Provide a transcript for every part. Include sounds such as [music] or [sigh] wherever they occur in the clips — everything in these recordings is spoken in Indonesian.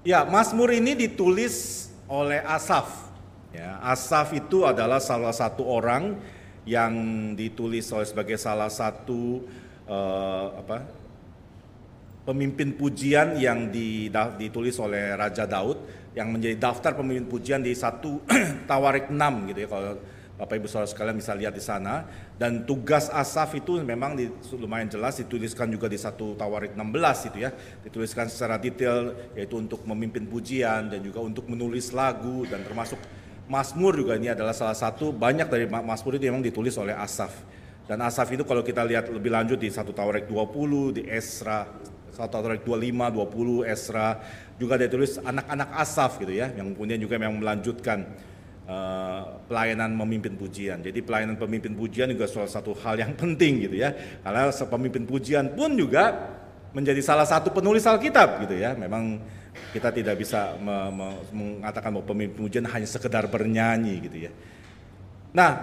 Ya, Mazmur ini ditulis oleh Asaf. Ya, Asaf itu adalah salah satu orang yang ditulis oleh sebagai salah satu uh, apa pemimpin pujian yang ditulis oleh Raja Daud yang menjadi daftar pemimpin pujian di satu [clears throat] Tawarik 6 gitu ya kalau Bapak Ibu Saudara sekalian bisa lihat di sana. Dan tugas Asaf itu memang di, lumayan jelas dituliskan juga di satu Tawarik 16 itu ya. Dituliskan secara detail yaitu untuk memimpin pujian dan juga untuk menulis lagu dan termasuk Mazmur juga. Ini adalah salah satu banyak dari Mazmur itu memang ditulis oleh Asaf. Dan Asaf itu kalau kita lihat lebih lanjut di satu Tawarik 20 di Esra satu Tawarik 25 20 Esra. Juga ditulis anak-anak Asaf gitu ya yang kemudian juga memang melanjutkan Eh, pelayanan memimpin pujian. Jadi pelayanan pemimpin pujian juga salah satu hal yang [laughs] penting gitu ya. Karena pemimpin pujian pun juga menjadi salah satu penulis Alkitab gitu ya. Memang kita tidak bisa mengatakan bahwa pemimpin pujian hanya sekedar bernyanyi gitu ya. Nah,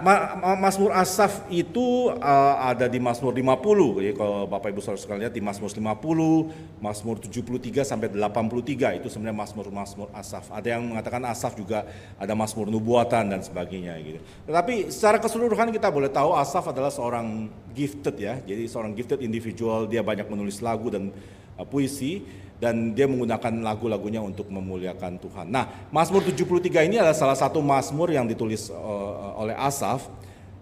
Mazmur Asaf itu uh, ada di Mazmur 50. Jadi kalau Bapak Ibu Saudara sekalian lihat di Mazmur 50, Mazmur 73 sampai 83 itu sebenarnya Mazmur-Mazmur Asaf. Ada yang mengatakan Asaf juga ada Mazmur nubuatan dan sebagainya gitu. Tetapi secara keseluruhan kita boleh tahu Asaf adalah seorang gifted ya. Jadi seorang gifted individual, dia banyak menulis lagu dan uh, puisi dan dia menggunakan lagu-lagunya untuk memuliakan Tuhan. Nah, Mazmur 73 ini adalah salah satu mazmur yang ditulis uh, oleh Asaf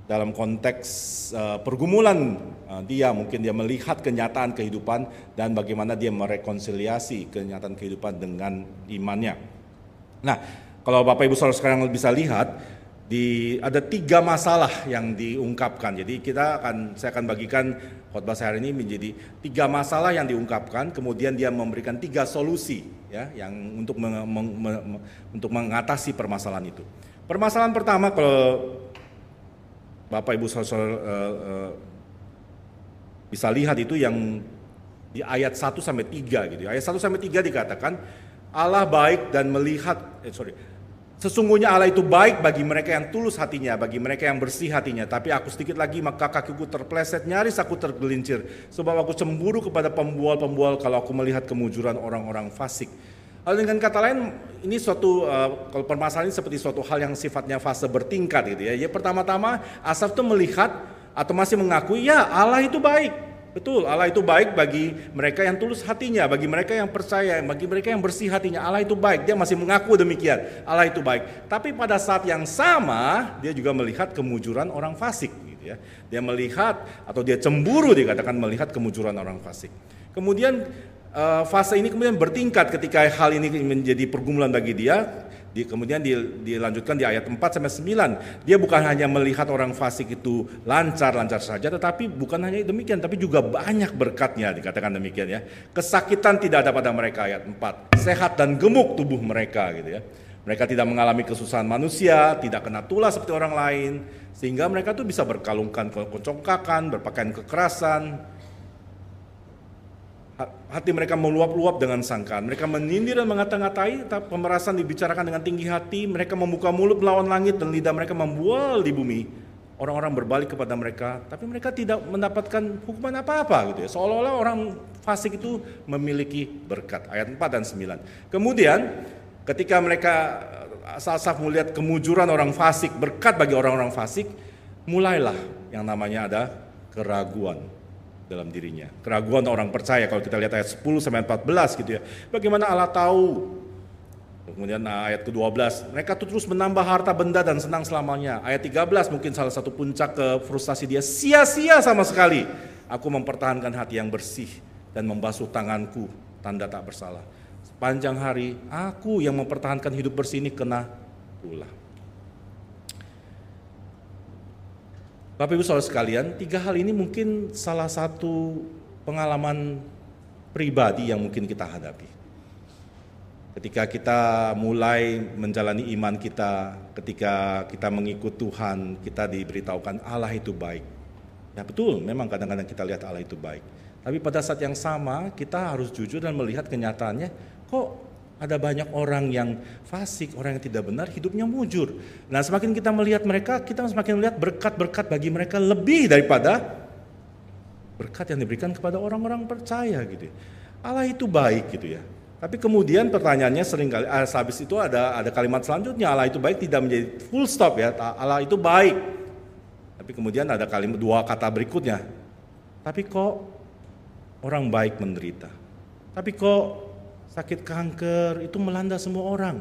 dalam konteks uh, pergumulan dia mungkin dia melihat kenyataan kehidupan dan bagaimana dia merekonsiliasi kenyataan kehidupan dengan imannya. Nah, kalau Bapak Ibu Saudara sekarang bisa lihat di ada tiga masalah yang diungkapkan. Jadi kita akan saya akan bagikan khotbah saya hari ini menjadi tiga masalah yang diungkapkan, kemudian dia memberikan tiga solusi ya yang untuk meng, meng, meng, untuk mengatasi permasalahan itu. Permasalahan pertama kalau Bapak Ibu Saudara uh, uh, bisa lihat itu yang di ayat 1 sampai 3 gitu. Ayat 1 sampai 3 dikatakan Allah baik dan melihat eh, sorry Sesungguhnya Allah itu baik bagi mereka yang tulus hatinya, bagi mereka yang bersih hatinya. Tapi aku sedikit lagi maka kakiku terpleset, nyaris aku tergelincir. Sebab aku cemburu kepada pembual-pembual kalau aku melihat kemujuran orang-orang fasik. Lalu dengan kata lain, ini suatu uh, kalau permasalahan ini seperti suatu hal yang sifatnya fase bertingkat gitu ya. Ya pertama-tama Asaf itu melihat atau masih mengakui ya Allah itu baik. Betul, Allah itu baik bagi mereka yang tulus hatinya, bagi mereka yang percaya, bagi mereka yang bersih hatinya. Allah itu baik, dia masih mengaku demikian. Allah itu baik. Tapi pada saat yang sama, dia juga melihat kemujuran orang fasik gitu ya. Dia melihat atau dia cemburu dikatakan melihat kemujuran orang fasik. Kemudian eh, fase ini kemudian bertingkat ketika hal ini menjadi pergumulan bagi dia di, kemudian di, dilanjutkan di ayat 4 sampai 9. Dia bukan hanya melihat orang fasik itu lancar-lancar saja, tetapi bukan hanya demikian, tapi juga banyak berkatnya dikatakan demikian ya. Kesakitan tidak ada pada mereka ayat 4. Sehat dan gemuk tubuh mereka gitu ya. Mereka tidak mengalami kesusahan manusia, tidak kena tulah seperti orang lain, sehingga mereka tuh bisa berkalungkan kecongkakan, berpakaian kekerasan, hati mereka meluap-luap dengan sangkaan. Mereka menyindir dan mengata-ngatai, pemerasan dibicarakan dengan tinggi hati, mereka membuka mulut melawan langit dan lidah mereka membual di bumi. Orang-orang berbalik kepada mereka, tapi mereka tidak mendapatkan hukuman apa-apa gitu ya. Seolah-olah orang fasik itu memiliki berkat. Ayat 4 dan 9. Kemudian ketika mereka asal-asal melihat kemujuran orang fasik, berkat bagi orang-orang fasik, mulailah yang namanya ada keraguan dalam dirinya. Keraguan orang percaya kalau kita lihat ayat 10 sampai 14 gitu ya. Bagaimana Allah tahu? Kemudian ayat ke-12, mereka tuh terus menambah harta benda dan senang selamanya. Ayat 13 mungkin salah satu puncak ke frustasi dia, sia-sia sama sekali. Aku mempertahankan hati yang bersih dan membasuh tanganku, tanda tak bersalah. Sepanjang hari, aku yang mempertahankan hidup bersih ini kena tulah. Bapak Ibu Saudara sekalian, tiga hal ini mungkin salah satu pengalaman pribadi yang mungkin kita hadapi. Ketika kita mulai menjalani iman kita, ketika kita mengikut Tuhan, kita diberitahukan Allah itu baik. Ya betul, memang kadang-kadang kita lihat Allah itu baik. Tapi pada saat yang sama, kita harus jujur dan melihat kenyataannya, kok ada banyak orang yang fasik, orang yang tidak benar, hidupnya mujur. Nah semakin kita melihat mereka, kita semakin melihat berkat-berkat bagi mereka lebih daripada berkat yang diberikan kepada orang-orang percaya gitu. Ya. Allah itu baik gitu ya. Tapi kemudian pertanyaannya sering kali ah, habis itu ada ada kalimat selanjutnya Allah itu baik tidak menjadi full stop ya Allah itu baik. Tapi kemudian ada kalimat dua kata berikutnya. Tapi kok orang baik menderita. Tapi kok sakit kanker itu melanda semua orang.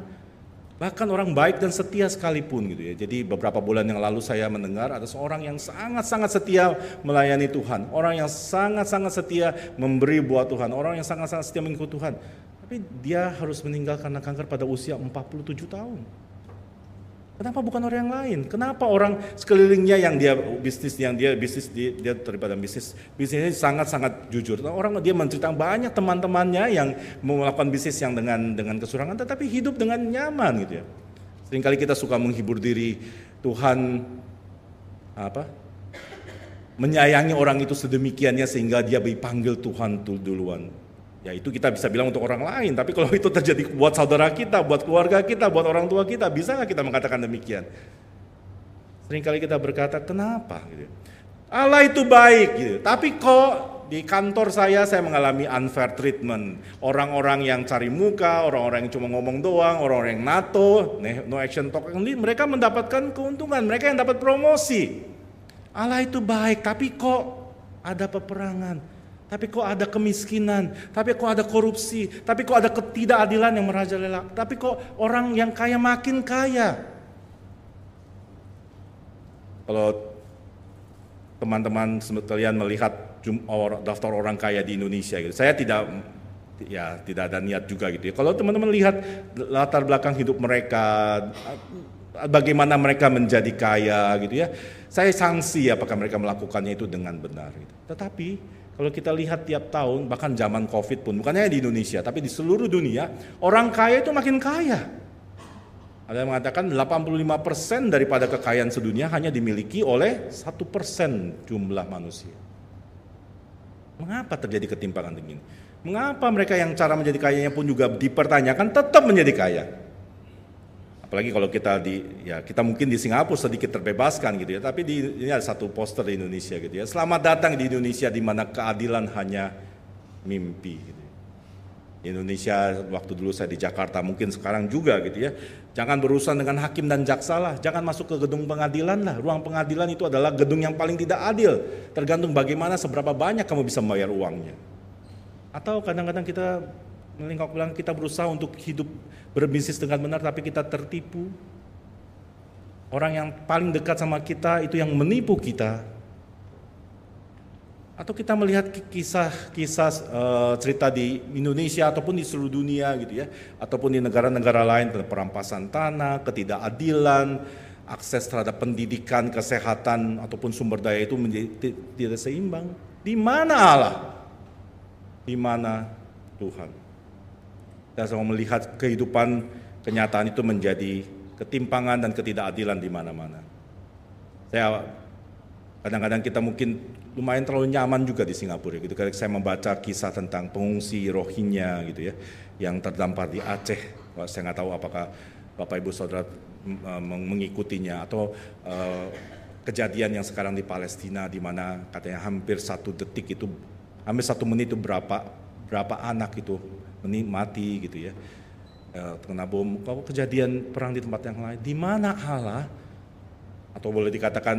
Bahkan orang baik dan setia sekalipun gitu ya. Jadi beberapa bulan yang lalu saya mendengar ada seorang yang sangat-sangat setia melayani Tuhan. Orang yang sangat-sangat setia memberi buat Tuhan. Orang yang sangat-sangat setia mengikut Tuhan. Tapi dia harus meninggal karena kanker pada usia 47 tahun. Kenapa bukan orang yang lain? Kenapa orang sekelilingnya yang dia bisnis yang dia bisnis dia, dia terlibat bisnis bisnisnya sangat-sangat jujur. Orang dia menceritakan banyak teman-temannya yang melakukan bisnis yang dengan dengan kesurangan, tetapi hidup dengan nyaman gitu ya. Seringkali kita suka menghibur diri Tuhan apa menyayangi orang itu sedemikiannya sehingga dia dipanggil Tuhan duluan. Ya itu kita bisa bilang untuk orang lain, tapi kalau itu terjadi buat saudara kita, buat keluarga kita, buat orang tua kita, bisa nggak kita mengatakan demikian? Seringkali kita berkata, kenapa? Gitu. Allah itu baik, gitu. tapi kok di kantor saya saya mengalami unfair treatment. Orang-orang yang cari muka, orang-orang yang cuma ngomong doang, orang-orang yang NATO, no action talk, mereka mendapatkan keuntungan, mereka yang dapat promosi. Allah itu baik, tapi kok ada peperangan? Tapi kok ada kemiskinan, tapi kok ada korupsi, tapi kok ada ketidakadilan yang merajalela, tapi kok orang yang kaya makin kaya. Kalau teman-teman sekalian melihat daftar orang kaya di Indonesia gitu, saya tidak ya tidak ada niat juga gitu ya. Kalau teman-teman lihat latar belakang hidup mereka, bagaimana mereka menjadi kaya gitu ya, saya sanksi apakah mereka melakukannya itu dengan benar. Gitu. Tetapi kalau kita lihat tiap tahun, bahkan zaman COVID pun, bukan hanya di Indonesia, tapi di seluruh dunia, orang kaya itu makin kaya. Ada yang mengatakan 85% daripada kekayaan sedunia hanya dimiliki oleh satu persen jumlah manusia. Mengapa terjadi ketimpangan begini? Mengapa mereka yang cara menjadi kayanya pun juga dipertanyakan tetap menjadi kaya? Apalagi kalau kita di ya kita mungkin di Singapura sedikit terbebaskan gitu ya. Tapi di ini ada satu poster di Indonesia gitu ya. Selamat datang di Indonesia di mana keadilan hanya mimpi gitu. Di Indonesia waktu dulu saya di Jakarta mungkin sekarang juga gitu ya. Jangan berurusan dengan hakim dan jaksa lah. Jangan masuk ke gedung pengadilan lah. Ruang pengadilan itu adalah gedung yang paling tidak adil. Tergantung bagaimana seberapa banyak kamu bisa membayar uangnya. Atau kadang-kadang kita Melingkok bilang kita berusaha untuk hidup berbisnis dengan benar tapi kita tertipu. Orang yang paling dekat sama kita itu yang menipu kita. Atau kita melihat kisah-kisah uh, cerita di Indonesia ataupun di seluruh dunia gitu ya, ataupun di negara-negara lain perampasan tanah, ketidakadilan, akses terhadap pendidikan, kesehatan ataupun sumber daya itu menjadi tidak seimbang. Di mana Allah? Di mana Tuhan? Dan saya melihat kehidupan kenyataan itu menjadi ketimpangan dan ketidakadilan di mana-mana. Saya kadang-kadang kita mungkin lumayan terlalu nyaman juga di Singapura gitu. Ketika saya membaca kisah tentang pengungsi Rohingya gitu ya, yang terdampar di Aceh. Saya nggak tahu apakah Bapak Ibu Saudara mengikutinya atau uh, kejadian yang sekarang di Palestina di mana katanya hampir satu detik itu hampir satu menit itu berapa berapa anak itu menikmati gitu ya. Kena bom. Kalau kejadian perang di tempat yang lain di mana Allah atau boleh dikatakan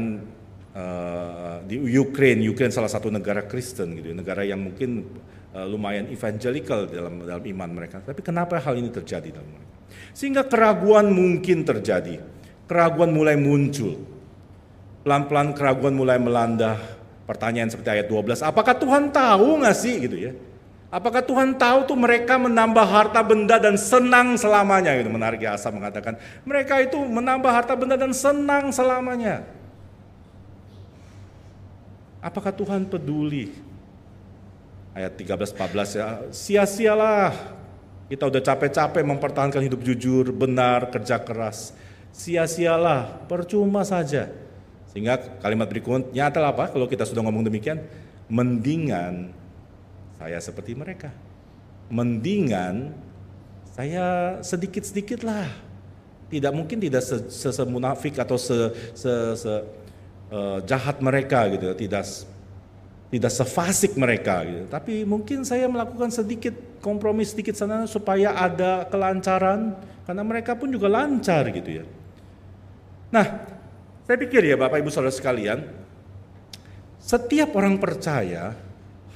uh, di Ukraine Ukraine salah satu negara Kristen gitu ya, negara yang mungkin uh, lumayan evangelical dalam dalam iman mereka. Tapi kenapa hal ini terjadi dalam mereka? Sehingga keraguan mungkin terjadi. Keraguan mulai muncul. Pelan-pelan keraguan mulai melanda. Pertanyaan seperti ayat 12 apakah Tuhan tahu nggak sih? Gitu ya Apakah Tuhan tahu tuh mereka menambah harta benda dan senang selamanya? Gitu menarik ya Asa mengatakan mereka itu menambah harta benda dan senang selamanya. Apakah Tuhan peduli? Ayat 13 14 ya, sia-sialah kita udah capek-capek mempertahankan hidup jujur, benar, kerja keras. Sia-sialah, percuma saja. Sehingga kalimat berikutnya adalah apa? Kalau kita sudah ngomong demikian, mendingan saya seperti mereka. Mendingan saya sedikit-sedikit lah. Tidak mungkin tidak sesemunafik atau se, se, se uh, jahat mereka gitu. Tidak tidak sefasik mereka gitu. Tapi mungkin saya melakukan sedikit kompromi sedikit sana supaya ada kelancaran karena mereka pun juga lancar gitu ya. Nah, saya pikir ya Bapak Ibu Saudara sekalian, setiap orang percaya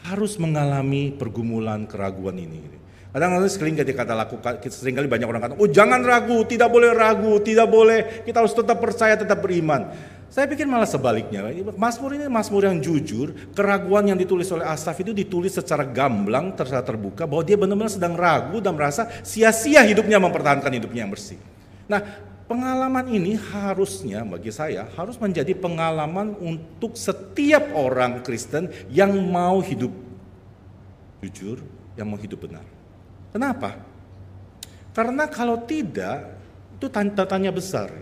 harus mengalami pergumulan keraguan ini. Kadang-kadang sekali ketika kita lakukan, sering kali banyak orang kata, oh jangan ragu, tidak boleh ragu, tidak boleh, kita harus tetap percaya, tetap beriman. Saya pikir malah sebaliknya. Mazmur ini Mazmur yang jujur, keraguan yang ditulis oleh Asaf itu ditulis secara gamblang, secara terbuka bahwa dia benar-benar sedang ragu dan merasa sia-sia hidupnya mempertahankan hidupnya yang bersih. Nah, pengalaman ini harusnya bagi saya harus menjadi pengalaman untuk setiap orang Kristen yang mau hidup jujur, yang mau hidup benar. Kenapa? Karena kalau tidak, itu tanya, tanya besar.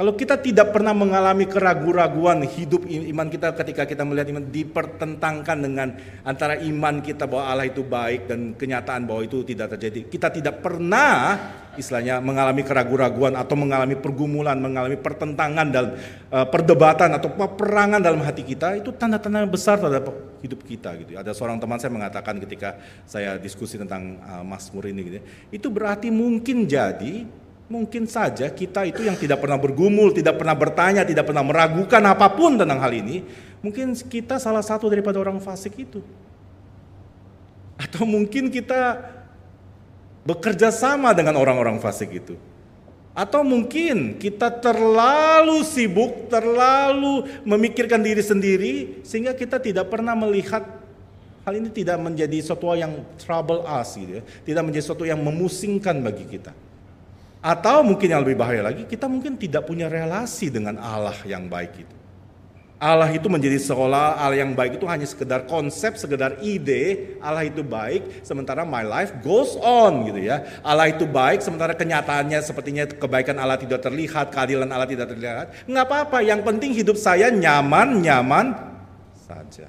Kalau kita tidak pernah mengalami keraguan-raguan hidup iman kita ketika kita melihat iman dipertentangkan dengan antara iman kita bahwa Allah itu baik dan kenyataan bahwa itu tidak terjadi. Kita tidak pernah istilahnya mengalami keraguan-raguan atau mengalami pergumulan, mengalami pertentangan dalam uh, perdebatan atau peperangan dalam hati kita itu tanda-tanda besar terhadap hidup kita gitu. Ada seorang teman saya mengatakan ketika saya diskusi tentang uh, Mazmur ini gitu. Ya, itu berarti mungkin jadi Mungkin saja kita itu yang tidak pernah bergumul, tidak pernah bertanya, tidak pernah meragukan apa pun tentang hal ini, mungkin kita salah satu daripada orang fasik itu. Atau mungkin kita bekerja sama dengan orang-orang fasik itu. Atau mungkin kita terlalu sibuk, terlalu memikirkan diri sendiri sehingga kita tidak pernah melihat hal ini tidak menjadi sesuatu yang trouble us gitu ya. Tidak menjadi sesuatu yang memusingkan bagi kita. Atau mungkin yang lebih bahaya lagi, kita mungkin tidak punya relasi dengan Allah yang baik itu. Allah itu menjadi seolah Allah yang baik itu hanya sekedar konsep, sekedar ide, Allah itu baik, sementara my life goes on gitu ya. Allah itu baik, sementara kenyataannya sepertinya kebaikan Allah tidak terlihat, keadilan Allah tidak terlihat. Nggak apa-apa, yang penting hidup saya nyaman, nyaman saja.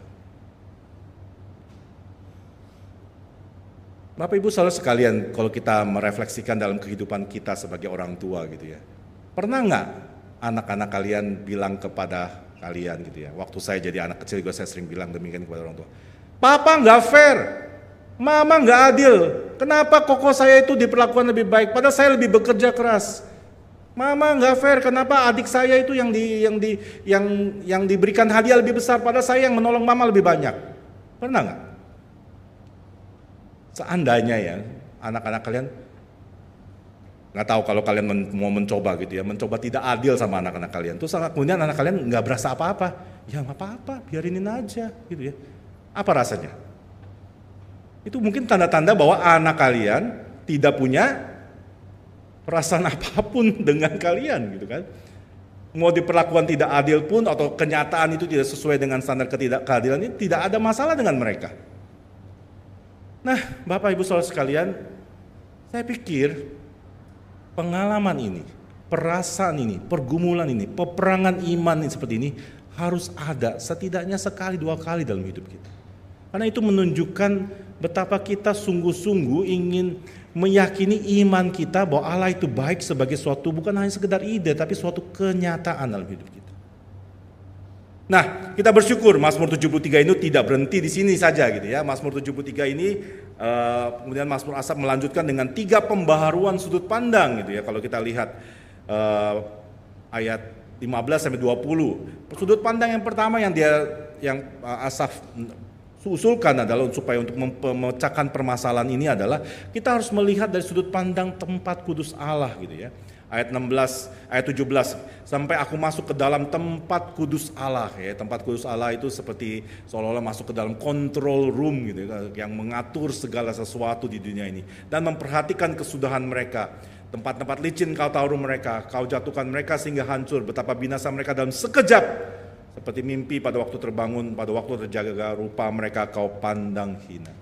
Bapak Ibu saudara sekalian, kalau kita merefleksikan dalam kehidupan kita sebagai orang tua gitu ya. Pernah nggak anak-anak kalian bilang kepada kalian gitu ya. Waktu saya jadi anak kecil juga saya sering bilang demikian kepada orang tua. Papa nggak fair, mama nggak adil. Kenapa koko saya itu diperlakukan lebih baik? Padahal saya lebih bekerja keras. Mama nggak fair, kenapa adik saya itu yang di yang di yang yang diberikan hadiah lebih besar, padahal saya yang menolong mama lebih banyak. Pernah nggak? Seandainya ya, anak-anak kalian nggak tahu kalau kalian men mau mencoba gitu ya, mencoba tidak adil sama anak-anak kalian. Terus kemudian anak kalian nggak berasa apa-apa, ya nggak apa-apa, biarinin aja gitu ya. Apa rasanya? Itu mungkin tanda-tanda bahwa anak kalian tidak punya perasaan [laughs] apa pun dengan kalian gitu kan. Mau diperlakukan tidak adil pun atau kenyataan itu tidak sesuai dengan standar ketidakkeadilan ini tidak ada masalah dengan mereka. Nah, Bapak Ibu Saudara sekalian, saya pikir pengalaman ini, perasaan ini, pergumulan ini, peperangan iman ini seperti ini harus ada setidaknya sekali dua kali dalam hidup kita. Karena itu menunjukkan betapa kita sungguh-sungguh ingin meyakini iman kita bahwa Allah itu baik sebagai suatu bukan hanya sekedar ide tapi suatu kenyataan dalam hidup kita. Nah, kita bersyukur Mazmur 73 ini tidak berhenti di sini saja gitu ya. Mazmur 73 ini uh, kemudian Mazmur Asap melanjutkan dengan tiga pembaharuan sudut pandang gitu ya. Kalau kita lihat uh, ayat 15 sampai 20. Sudut pandang yang pertama yang dia yang uh, Asaf usulkan adalah supaya untuk memecahkan permasalahan ini adalah kita harus melihat dari sudut pandang tempat kudus Allah gitu ya ayat 16 ayat 17 sampai aku masuk ke dalam tempat kudus Allah ya. Tempat kudus Allah itu seperti seolah-olah masuk ke dalam control room gitu ya, yang mengatur segala sesuatu di dunia ini. Dan memperhatikan kesudahan mereka. Tempat-tempat licin kau taruh mereka kau jatuhkan mereka sehingga hancur. Betapa binasa mereka dalam sekejap. Seperti mimpi pada waktu terbangun pada waktu terjaga rupa mereka kau pandang hina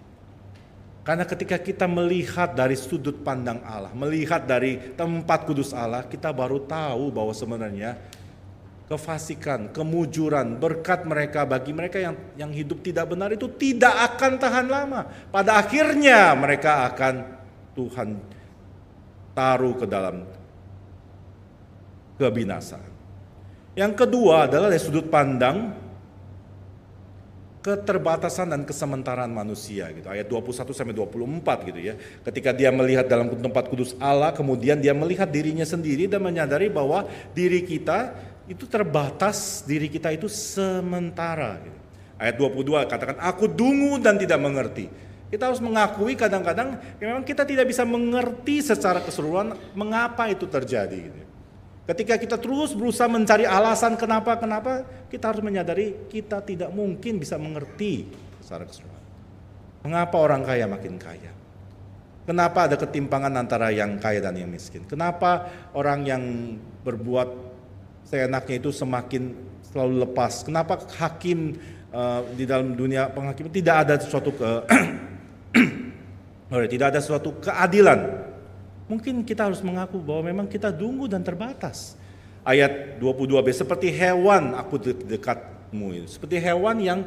karena ketika kita melihat dari sudut pandang Allah, melihat dari tempat kudus Allah, kita baru tahu bahwa sebenarnya kefasikan, kemujuran, berkat mereka bagi mereka yang yang hidup tidak benar itu tidak akan tahan lama. Pada akhirnya mereka akan Tuhan taruh ke dalam kebinasaan. Yang kedua adalah dari sudut pandang keterbatasan dan kesementaraan manusia gitu. Ayat 21 sampai 24 gitu ya. Ketika dia melihat dalam tempat kudus Allah, kemudian dia melihat dirinya sendiri dan menyadari bahwa diri kita itu terbatas, diri kita itu sementara gitu. Ayat 22 katakan aku dungu dan tidak mengerti. Kita harus mengakui kadang-kadang memang kita tidak bisa mengerti secara keseluruhan mengapa itu terjadi gitu. Ketika kita terus berusaha mencari alasan kenapa-kenapa, kita harus menyadari kita tidak mungkin bisa mengerti secara keseluruhan. Mengapa orang kaya makin kaya? Kenapa ada ketimpangan antara yang kaya dan yang miskin? Kenapa orang yang berbuat seenaknya itu semakin selalu lepas? Kenapa hakim uh, di dalam dunia penghakiman tidak ada sesuatu ke [clears throat] tidak ada suatu keadilan mungkin kita harus mengaku bahwa memang kita dungu dan terbatas. Ayat 22b, seperti hewan aku dekatmu. Seperti hewan yang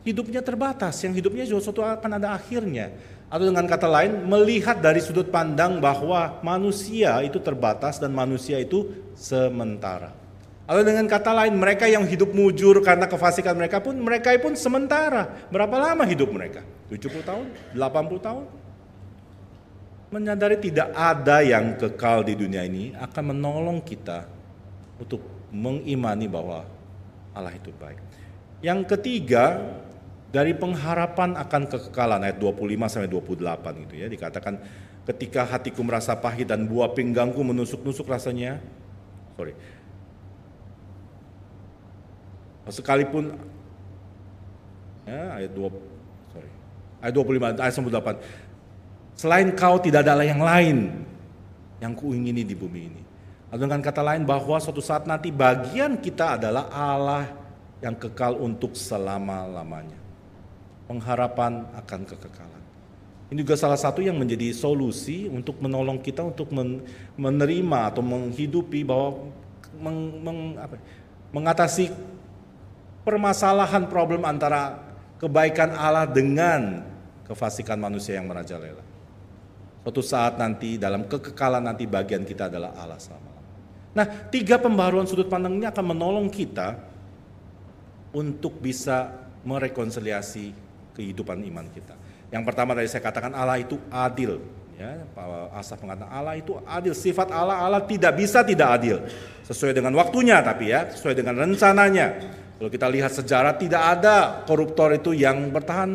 hidupnya terbatas, yang hidupnya suatu akan ada akhirnya. Atau dengan kata lain, melihat dari sudut pandang bahwa manusia itu terbatas dan manusia itu sementara. Atau dengan kata lain, mereka yang hidup mujur karena kefasikan mereka pun, mereka pun sementara. Berapa lama hidup mereka? 70 tahun? 80 tahun? Menyadari tidak ada yang kekal di dunia ini akan menolong kita untuk mengimani bahwa Allah itu baik. Yang ketiga, dari pengharapan akan kekekalan ayat 25 sampai 28 itu ya dikatakan ketika hatiku merasa pahit dan buah pinggangku menusuk-nusuk rasanya sorry sekalipun ya ayat 2 sorry ayat 25 ayat 28 Selain kau tidak ada yang lain yang kuingini di bumi ini. Atau dengan kata lain bahwa suatu saat nanti bagian kita adalah Allah yang kekal untuk selama-lamanya. Pengharapan akan kekekalan. Ini juga salah satu yang menjadi solusi untuk menolong kita untuk menerima atau menghidupi bahwa meng, meng, apa, mengatasi permasalahan problem antara kebaikan Allah dengan kefasikan manusia yang merajalela. Suatu saat nanti dalam kekekalan nanti bagian kita adalah Allah selama-lamanya. Nah, tiga pembaruan sudut pandang ini akan menolong kita untuk bisa merekonsiliasi kehidupan iman kita. Yang pertama tadi saya katakan Allah itu adil. Ya, Asaf mengatakan Allah itu adil. Sifat Allah, Allah tidak bisa tidak adil. Sesuai dengan waktunya tapi ya, sesuai dengan rencananya. Kalau kita lihat sejarah tidak ada koruptor itu yang bertahan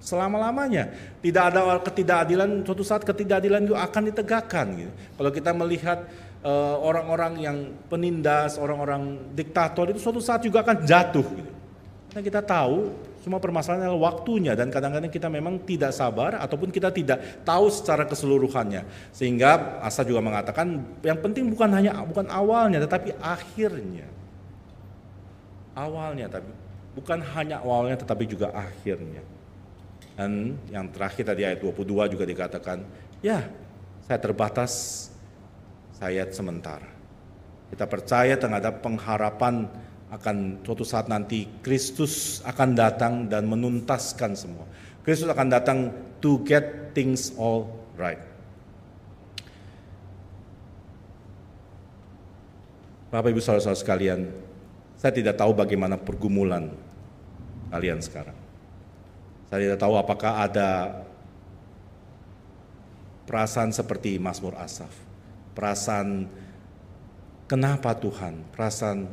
selama-lamanya. Tidak ada ketidakadilan, suatu saat ketidakadilan itu akan ditegakkan. Gitu. Kalau kita melihat eh, orang-orang uh, yang penindas, orang-orang diktator itu suatu saat juga akan jatuh. Gitu. Karena kita tahu semua permasalahan adalah waktunya dan kadang-kadang kita memang tidak sabar ataupun kita tidak tahu secara keseluruhannya. Sehingga Asa juga mengatakan yang penting bukan hanya bukan awalnya tetapi akhirnya. Awalnya tapi bukan hanya awalnya tetapi juga akhirnya. Dan yang terakhir tadi ayat 22 juga dikatakan, ya saya terbatas, saya sementara. Kita percaya terhadap pengharapan akan suatu saat nanti Kristus akan datang dan menuntaskan semua. Kristus akan datang to get things all right. Bapak Ibu saudara-saudara sekalian, saya tidak tahu bagaimana pergumulan kalian sekarang. Saya tidak tahu apakah ada perasaan seperti Mazmur Asaf. Perasaan kenapa Tuhan? Perasaan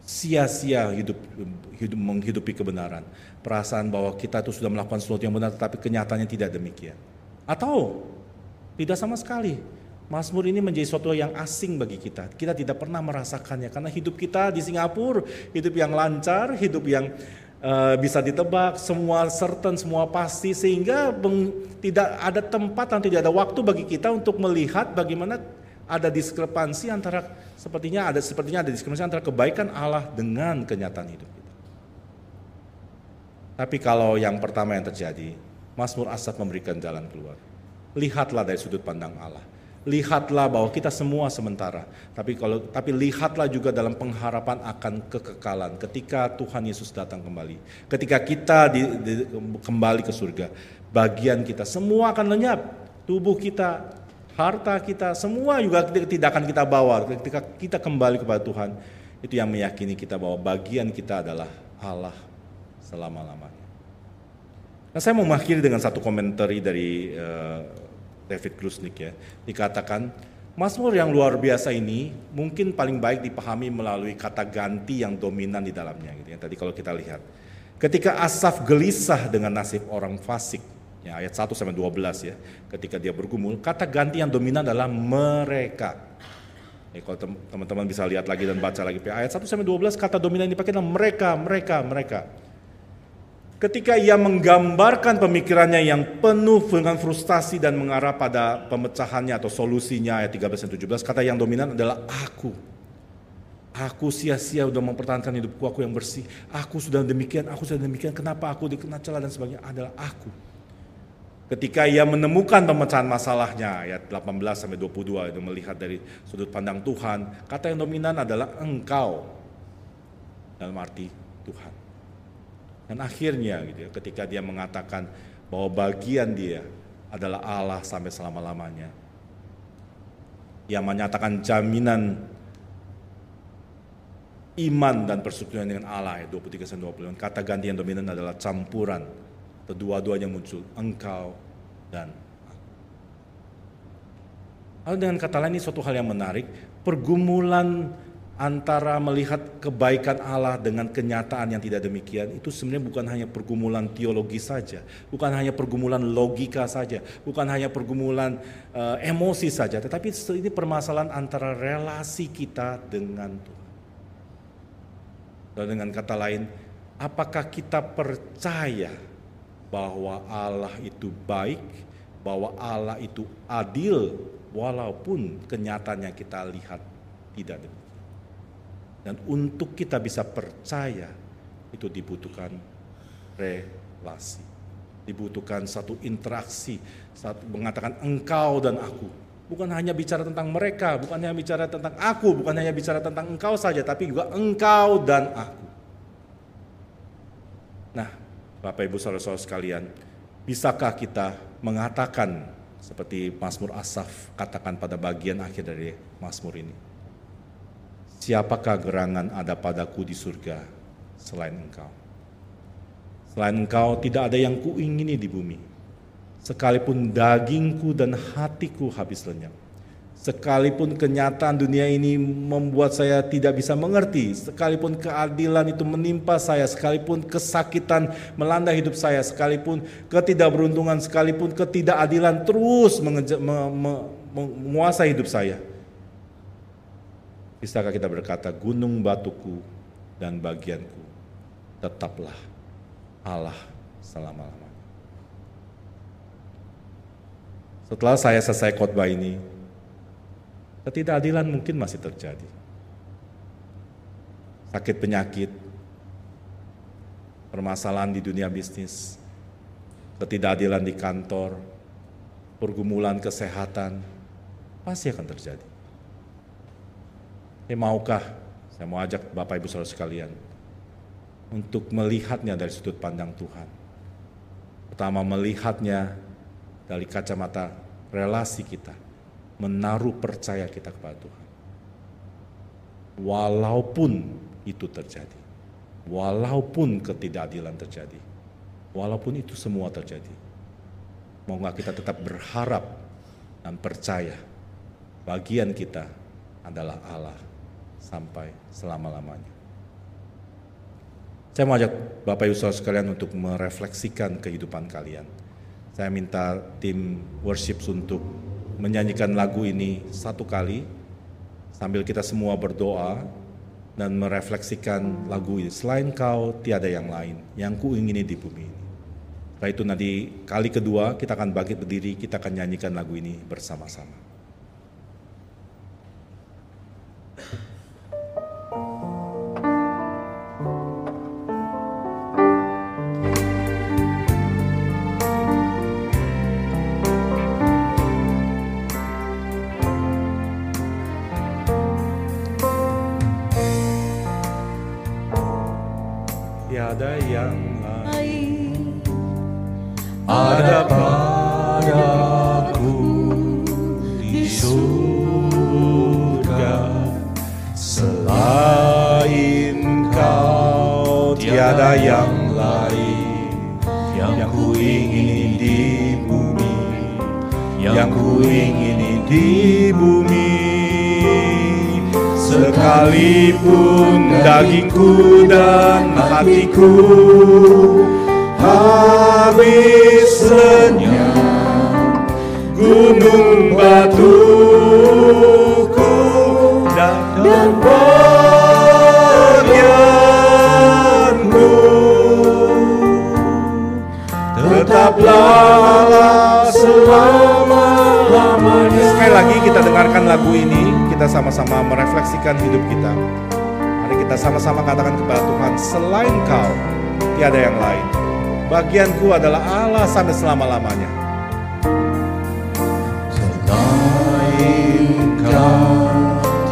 sia-sia hidup, hidup menghidupi kebenaran. Perasaan bahwa kita itu sudah melakukan sesuatu yang benar tetapi kenyataannya tidak demikian. Atau tidak sama sekali. Mazmur ini menjadi sesuatu yang asing bagi kita. Kita tidak pernah merasakannya karena hidup kita di Singapura, hidup yang lancar, hidup yang uh, bisa ditebak, semua certain, semua pasti sehingga beng, tidak ada tempat dan tidak ada waktu bagi kita untuk melihat bagaimana ada diskrepansi antara sepertinya ada sepertinya ada diskrepansi antara kebaikan Allah dengan kenyataan hidup kita. Tapi kalau yang pertama yang terjadi, Mazmur Asad memberikan jalan keluar. Lihatlah dari sudut pandang Allah lihatlah bahwa kita semua sementara. Tapi kalau tapi lihatlah juga dalam pengharapan akan kekekalan ketika Tuhan Yesus datang kembali. Ketika kita di, di, kembali ke surga, bagian kita semua akan lenyap. Tubuh kita, harta kita, semua juga tidak akan kita bawa ketika kita kembali kepada Tuhan. Itu yang meyakini kita bahwa bagian kita adalah Allah selama-lamanya. Nah, saya mau mengakhiri dengan satu komentar dari uh, David Krusnik ya. Dikatakan, Mazmur yang luar biasa ini mungkin paling baik dipahami melalui kata ganti yang dominan di dalamnya gitu ya. Tadi kalau kita lihat. Ketika Asaf gelisah dengan nasib orang fasik, ya ayat 1 sampai 12 ya. Ketika dia bergumul, kata ganti yang dominan adalah mereka. Ya, kalau teman-teman bisa lihat lagi dan baca lagi ayat 1 sampai 12 kata dominan yang dipakai adalah mereka, mereka, mereka. Ketika ia menggambarkan pemikirannya yang penuh dengan frustasi dan mengarah pada pemecahannya atau solusinya ayat 13 dan 17, kata yang dominan adalah aku Aku sia-sia sudah mempertahankan hidupku, aku yang bersih. Aku sudah demikian, aku sudah demikian. Kenapa aku dikena celah dan sebagainya? Adalah aku. Ketika ia menemukan pemecahan masalahnya, ayat 18 sampai 22 itu melihat dari sudut pandang Tuhan, kata yang dominan adalah engkau dalam arti Tuhan. Dan akhirnya gitu ya, ketika dia mengatakan bahwa bagian dia adalah Allah sampai selama-lamanya. Ia menyatakan jaminan iman dan persekutuan dengan Allah ya 23 sampai 25. Kata ganti yang dominan adalah campuran kedua-duanya muncul engkau dan Lalu dengan kata lain ini suatu hal yang menarik, pergumulan antara melihat kebaikan Allah dengan kenyataan yang tidak demikian itu sebenarnya bukan hanya pergumulan teologi saja, bukan hanya pergumulan logika saja, bukan hanya pergumulan uh, emosi saja, tetapi ini permasalahan antara relasi kita dengan Tuhan. Dan dengan kata lain, apakah kita percaya bahwa Allah itu baik, bahwa Allah itu adil, walaupun kenyataannya kita lihat tidak demikian. Dan untuk kita bisa percaya, itu dibutuhkan relasi. Dibutuhkan satu interaksi, satu mengatakan engkau dan aku. Bukan hanya bicara tentang mereka, bukan hanya bicara tentang aku, bukan hanya bicara tentang engkau saja, tapi juga engkau dan aku. Nah, Bapak Ibu Saudara-saudara sekalian, bisakah kita mengatakan seperti Mazmur Asaf katakan pada bagian akhir dari Mazmur ini? Siapakah gerangan ada padaku di surga selain engkau? Selain engkau tidak ada yang kuingini di bumi sekalipun dagingku dan hatiku habis lenyap. Sekalipun kenyataan dunia ini membuat saya tidak bisa mengerti, sekalipun keadilan itu menimpa saya, sekalipun kesakitan melanda hidup saya, sekalipun ketidakberuntungan, sekalipun ketidakadilan terus menguasai hidup saya. Bisakah kita berkata, gunung batuku dan bagianku, tetaplah Allah selama-lamanya. Setelah saya selesai khotbah ini, ketidakadilan mungkin masih terjadi. Sakit penyakit, permasalahan di dunia bisnis, ketidakadilan di kantor, pergumulan kesehatan, pasti akan terjadi. Ini maukah, saya mau ajak Bapak Ibu Saudara sekalian, untuk melihatnya dari sudut pandang Tuhan. Pertama melihatnya dari kacamata relasi kita, menaruh percaya kita kepada Tuhan. Walaupun itu terjadi, walaupun ketidakadilan terjadi, walaupun itu semua terjadi, mau nggak kita tetap berharap dan percaya bagian kita adalah Allah sampai selama-lamanya. Saya mau ajak Bapak Ibu Saudara sekalian untuk merefleksikan kehidupan kalian saya minta tim worship untuk menyanyikan lagu ini satu kali sambil kita semua berdoa dan merefleksikan lagu ini. Selain kau tiada yang lain yang ku ingini di bumi ini. Setelah itu nanti kali kedua kita akan bangkit berdiri, kita akan nyanyikan lagu ini bersama-sama. Gunung batuku dan, dan bagianku tetaplah Allah selama-lamanya. Sekali lagi kita dengarkan lagu ini, kita sama-sama merefleksikan hidup kita. Mari kita sama-sama katakan kepada Tuhan, selain kau, tiada yang lain. Bagianku adalah Allah sampai selama-lamanya. Selain kau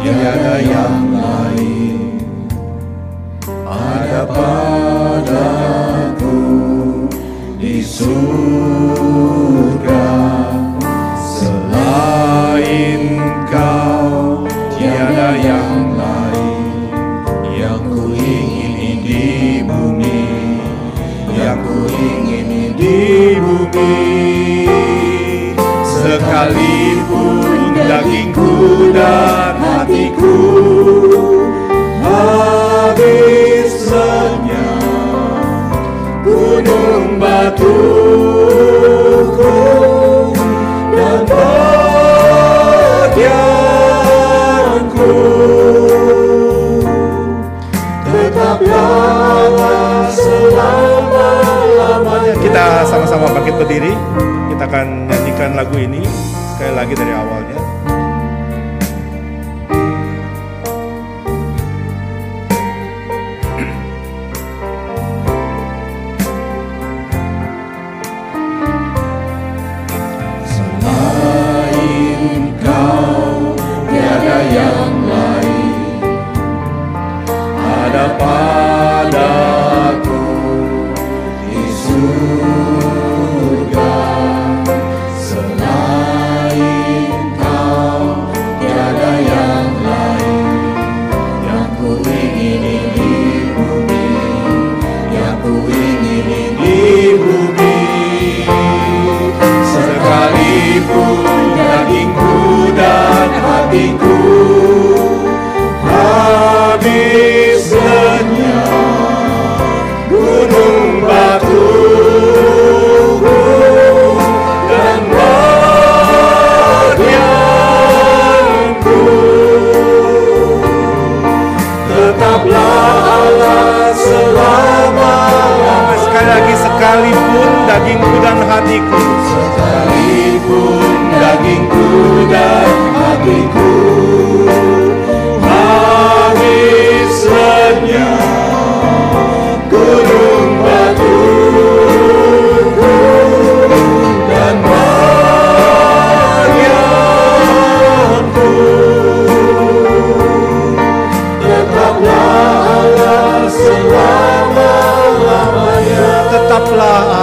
tiada yang lain. Ada padaku di surga. Selain kau tiada yang lain. Yang ku ingini di bumi. Yang ku ingini di bumi. Sekalipun dagingku dan hatiku habis lenyap, gunung batuku dan tetaplah selama-lamanya. Kita sama-sama bangkit berdiri. Kita akan nyanyikan lagu ini sekali lagi dari awalnya. Tiada hatiku sekalipun dagingku dan hatiku. Habis lenyap gunung batuku dan bagianku tetaplah Allah selama-lamanya. Tetaplah